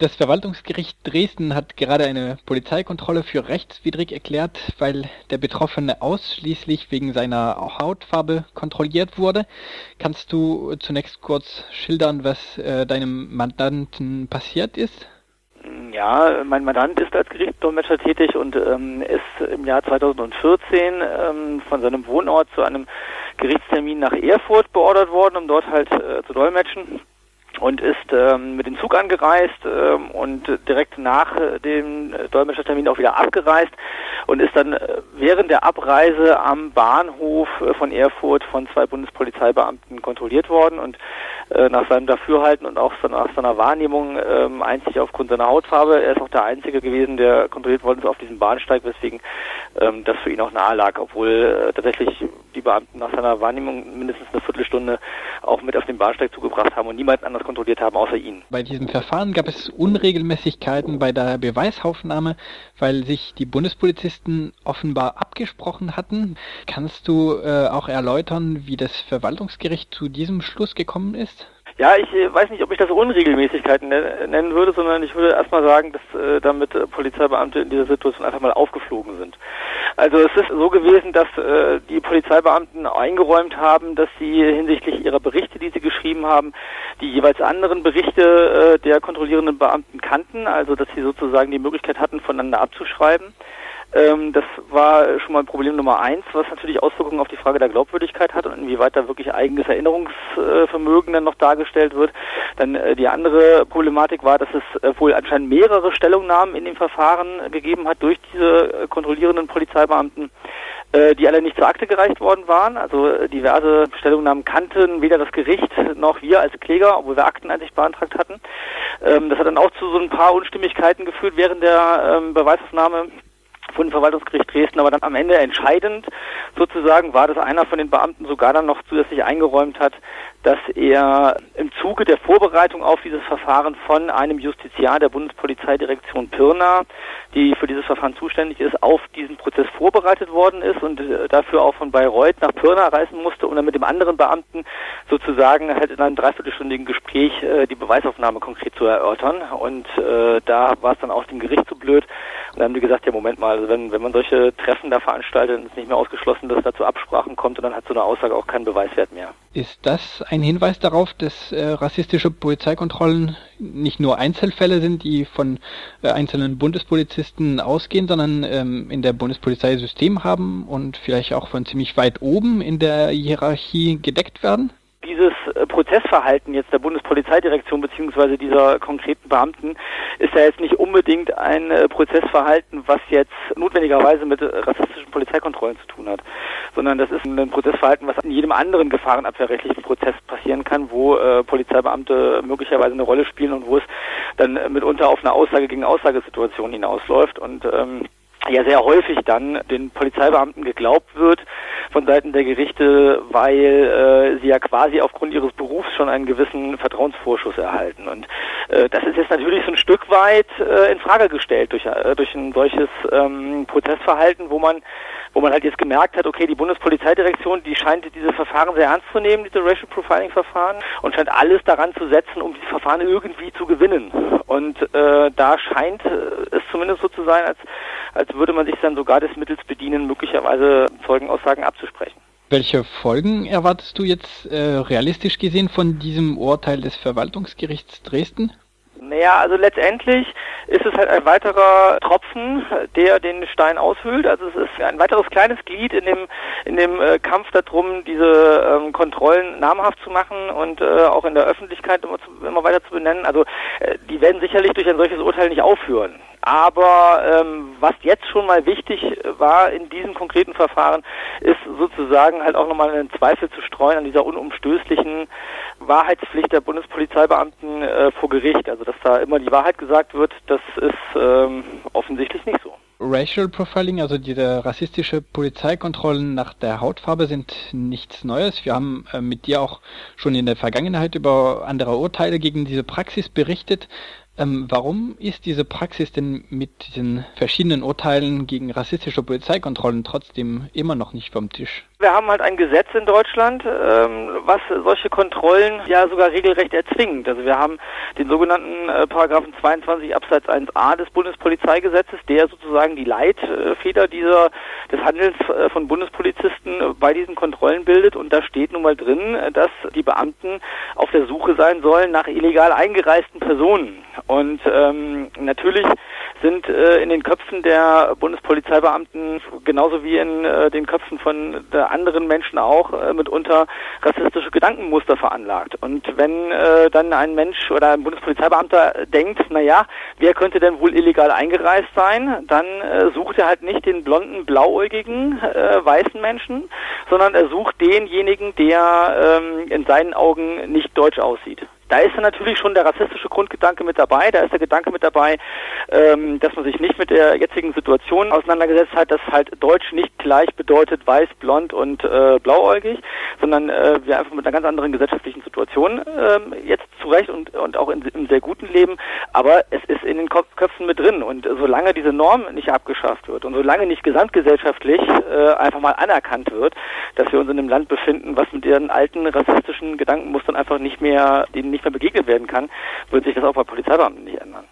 Das Verwaltungsgericht Dresden hat gerade eine Polizeikontrolle für rechtswidrig erklärt, weil der Betroffene ausschließlich wegen seiner Hautfarbe kontrolliert wurde. Kannst du zunächst kurz schildern, was äh, deinem Mandanten passiert ist? Ja, mein Mandant ist als Gerichtsdolmetscher tätig und ähm, ist im Jahr 2014 ähm, von seinem Wohnort zu einem Gerichtstermin nach Erfurt beordert worden, um dort halt äh, zu dolmetschen und ist ähm, mit dem Zug angereist ähm, und direkt nach dem Dolmetschertermin auch wieder abgereist und ist dann äh, während der Abreise am Bahnhof äh, von Erfurt von zwei Bundespolizeibeamten kontrolliert worden. Und äh, nach seinem Dafürhalten und auch nach seiner Wahrnehmung ähm, einzig aufgrund seiner Hautfarbe. Er ist auch der Einzige gewesen, der kontrolliert worden ist auf diesem Bahnsteig, weswegen ähm, das für ihn auch nahe lag, obwohl äh, tatsächlich die Beamten nach seiner Wahrnehmung mindestens eine Viertelstunde auch mit auf den Bahnsteig zugebracht haben und niemand anders kontrolliert haben, außer ihn. Bei diesem Verfahren gab es Unregelmäßigkeiten bei der Beweisaufnahme, weil sich die Bundespolizisten offenbar abgesprochen hatten. Kannst du äh, auch erläutern, wie das Verwaltungsgericht zu diesem Schluss gekommen ist? Ja, ich äh, weiß nicht, ob ich das Unregelmäßigkeiten nennen würde, sondern ich würde erstmal sagen, dass äh, damit äh, Polizeibeamte in dieser Situation einfach mal aufgeflogen sind. Also es ist so gewesen, dass äh, die Polizeibeamten eingeräumt haben, dass sie hinsichtlich ihrer Berichte, die sie geschrieben haben, die jeweils anderen Berichte äh, der kontrollierenden Beamten kannten, also dass sie sozusagen die Möglichkeit hatten, voneinander abzuschreiben. Ähm, das war schon mal Problem Nummer eins, was natürlich Auswirkungen auf die Frage der Glaubwürdigkeit hat und inwieweit da wirklich eigenes Erinnerungsvermögen dann noch dargestellt wird. Dann äh, die andere Problematik war, dass es äh, wohl anscheinend mehrere Stellungnahmen in dem Verfahren gegeben hat durch diese äh, kontrollierenden Polizeibeamten äh, die alle nicht zur Akte gereicht worden waren. Also äh, diverse Stellungnahmen kannten weder das Gericht noch wir als Kläger, obwohl wir Akteneinsicht beantragt hatten. Ähm, das hat dann auch zu so ein paar Unstimmigkeiten geführt während der ähm, Beweisaufnahme Bundesverwaltungsgericht Dresden, aber dann am Ende entscheidend sozusagen war, dass einer von den Beamten sogar dann noch zusätzlich eingeräumt hat, dass er im Zuge der Vorbereitung auf dieses Verfahren von einem Justiziar der Bundespolizeidirektion Pirna, die für dieses Verfahren zuständig ist, auf diesen Prozess vorbereitet worden ist und äh, dafür auch von Bayreuth nach Pirna reisen musste, um dann mit dem anderen Beamten sozusagen halt in einem dreiviertelstündigen Gespräch äh, die Beweisaufnahme konkret zu erörtern. Und äh, da war es dann auch dem Gericht zu blöd. Und dann haben die gesagt, ja Moment mal, also wenn, wenn man solche Treffen da veranstaltet, ist nicht mehr ausgeschlossen, dass es da zu Absprachen kommt und dann hat so eine Aussage auch keinen Beweiswert mehr. Ist das ein Hinweis darauf, dass äh, rassistische Polizeikontrollen nicht nur Einzelfälle sind, die von äh, einzelnen Bundespolizisten ausgehen, sondern ähm, in der Bundespolizei System haben und vielleicht auch von ziemlich weit oben in der Hierarchie gedeckt werden? Dieses äh, Prozessverhalten jetzt der Bundespolizeidirektion beziehungsweise dieser konkreten Beamten ist ja jetzt nicht unbedingt ein äh, Prozessverhalten, was jetzt notwendigerweise mit rassistischen Polizeikontrollen zu tun hat, sondern das ist ein Prozessverhalten, was in jedem anderen gefahrenabwehrrechtlichen Prozess passieren kann, wo äh, Polizeibeamte möglicherweise eine Rolle spielen und wo es dann äh, mitunter auf eine Aussage gegen Aussagesituation hinausläuft und ähm, ja sehr häufig dann den Polizeibeamten geglaubt wird von Seiten der Gerichte, weil äh, sie ja quasi aufgrund ihres Berufs schon einen gewissen Vertrauensvorschuss erhalten. Und äh, das ist jetzt natürlich so ein Stück weit äh, in Frage gestellt durch, äh, durch ein solches ähm, Prozessverhalten, wo man wo man halt jetzt gemerkt hat, okay, die Bundespolizeidirektion, die scheint diese Verfahren sehr ernst zu nehmen, diese Racial Profiling Verfahren, und scheint alles daran zu setzen, um diese Verfahren irgendwie zu gewinnen. Und äh, da scheint es zumindest so zu sein, als, als würde man sich dann sogar des Mittels bedienen, möglicherweise Zeugenaussagen abzusprechen. Welche Folgen erwartest du jetzt äh, realistisch gesehen von diesem Urteil des Verwaltungsgerichts Dresden? Naja, also letztendlich ist es halt ein weiterer Tropfen, der den Stein aushöhlt. Also es ist ein weiteres kleines Glied in dem in dem äh, Kampf darum, diese ähm, Kontrollen namhaft zu machen und äh, auch in der Öffentlichkeit immer, zu, immer weiter zu benennen. Also äh, die werden sicherlich durch ein solches Urteil nicht aufhören. Aber ähm, was jetzt schon mal wichtig war in diesem konkreten Verfahren, ist sozusagen halt auch nochmal einen Zweifel zu streuen an dieser unumstößlichen Wahrheitspflicht der Bundespolizeibeamten äh, vor Gericht. Also dass da immer die Wahrheit gesagt wird, das ist ähm, offensichtlich nicht so. Racial Profiling, also diese rassistische Polizeikontrollen nach der Hautfarbe sind nichts Neues. Wir haben äh, mit dir auch schon in der Vergangenheit über andere Urteile gegen diese Praxis berichtet. Ähm, warum ist diese Praxis denn mit diesen verschiedenen Urteilen gegen rassistische Polizeikontrollen trotzdem immer noch nicht vom Tisch? Wir haben halt ein Gesetz in Deutschland, ähm, was solche Kontrollen ja sogar regelrecht erzwingt. Also wir haben den sogenannten äh, Paragraphen 22 Absatz 1a des Bundespolizeigesetzes, der sozusagen die Leitfeder dieser des Handels äh, von Bundespolizisten bei diesen Kontrollen bildet. Und da steht nun mal drin, dass die Beamten auf der Suche sein sollen nach illegal eingereisten Personen. Und ähm, natürlich sind äh, in den Köpfen der Bundespolizeibeamten genauso wie in äh, den Köpfen von der anderen Menschen auch äh, mitunter rassistische Gedankenmuster veranlagt. Und wenn äh, dann ein Mensch oder ein Bundespolizeibeamter denkt, na ja, wer könnte denn wohl illegal eingereist sein, dann äh, sucht er halt nicht den blonden, blauäugigen äh, weißen Menschen, sondern er sucht denjenigen, der ähm, in seinen Augen nicht deutsch aussieht. Da ist dann natürlich schon der rassistische Grundgedanke mit dabei. Da ist der Gedanke mit dabei, ähm, dass man sich nicht mit der jetzigen Situation auseinandergesetzt hat, dass halt Deutsch nicht gleich bedeutet weiß, blond und äh, blauäugig, sondern äh, wir einfach mit einer ganz anderen gesellschaftlichen Situation ähm, jetzt zurecht und, und auch in, im sehr guten Leben. Aber es ist in den Köpfen mit drin. Und solange diese Norm nicht abgeschafft wird und solange nicht gesamtgesellschaftlich äh, einfach mal anerkannt wird, dass wir uns in einem Land befinden, was mit ihren alten rassistischen Gedankenmustern einfach nicht mehr, denen nicht nicht mehr begegnet werden kann, wird sich das auch bei Polizeibeamten nicht ändern.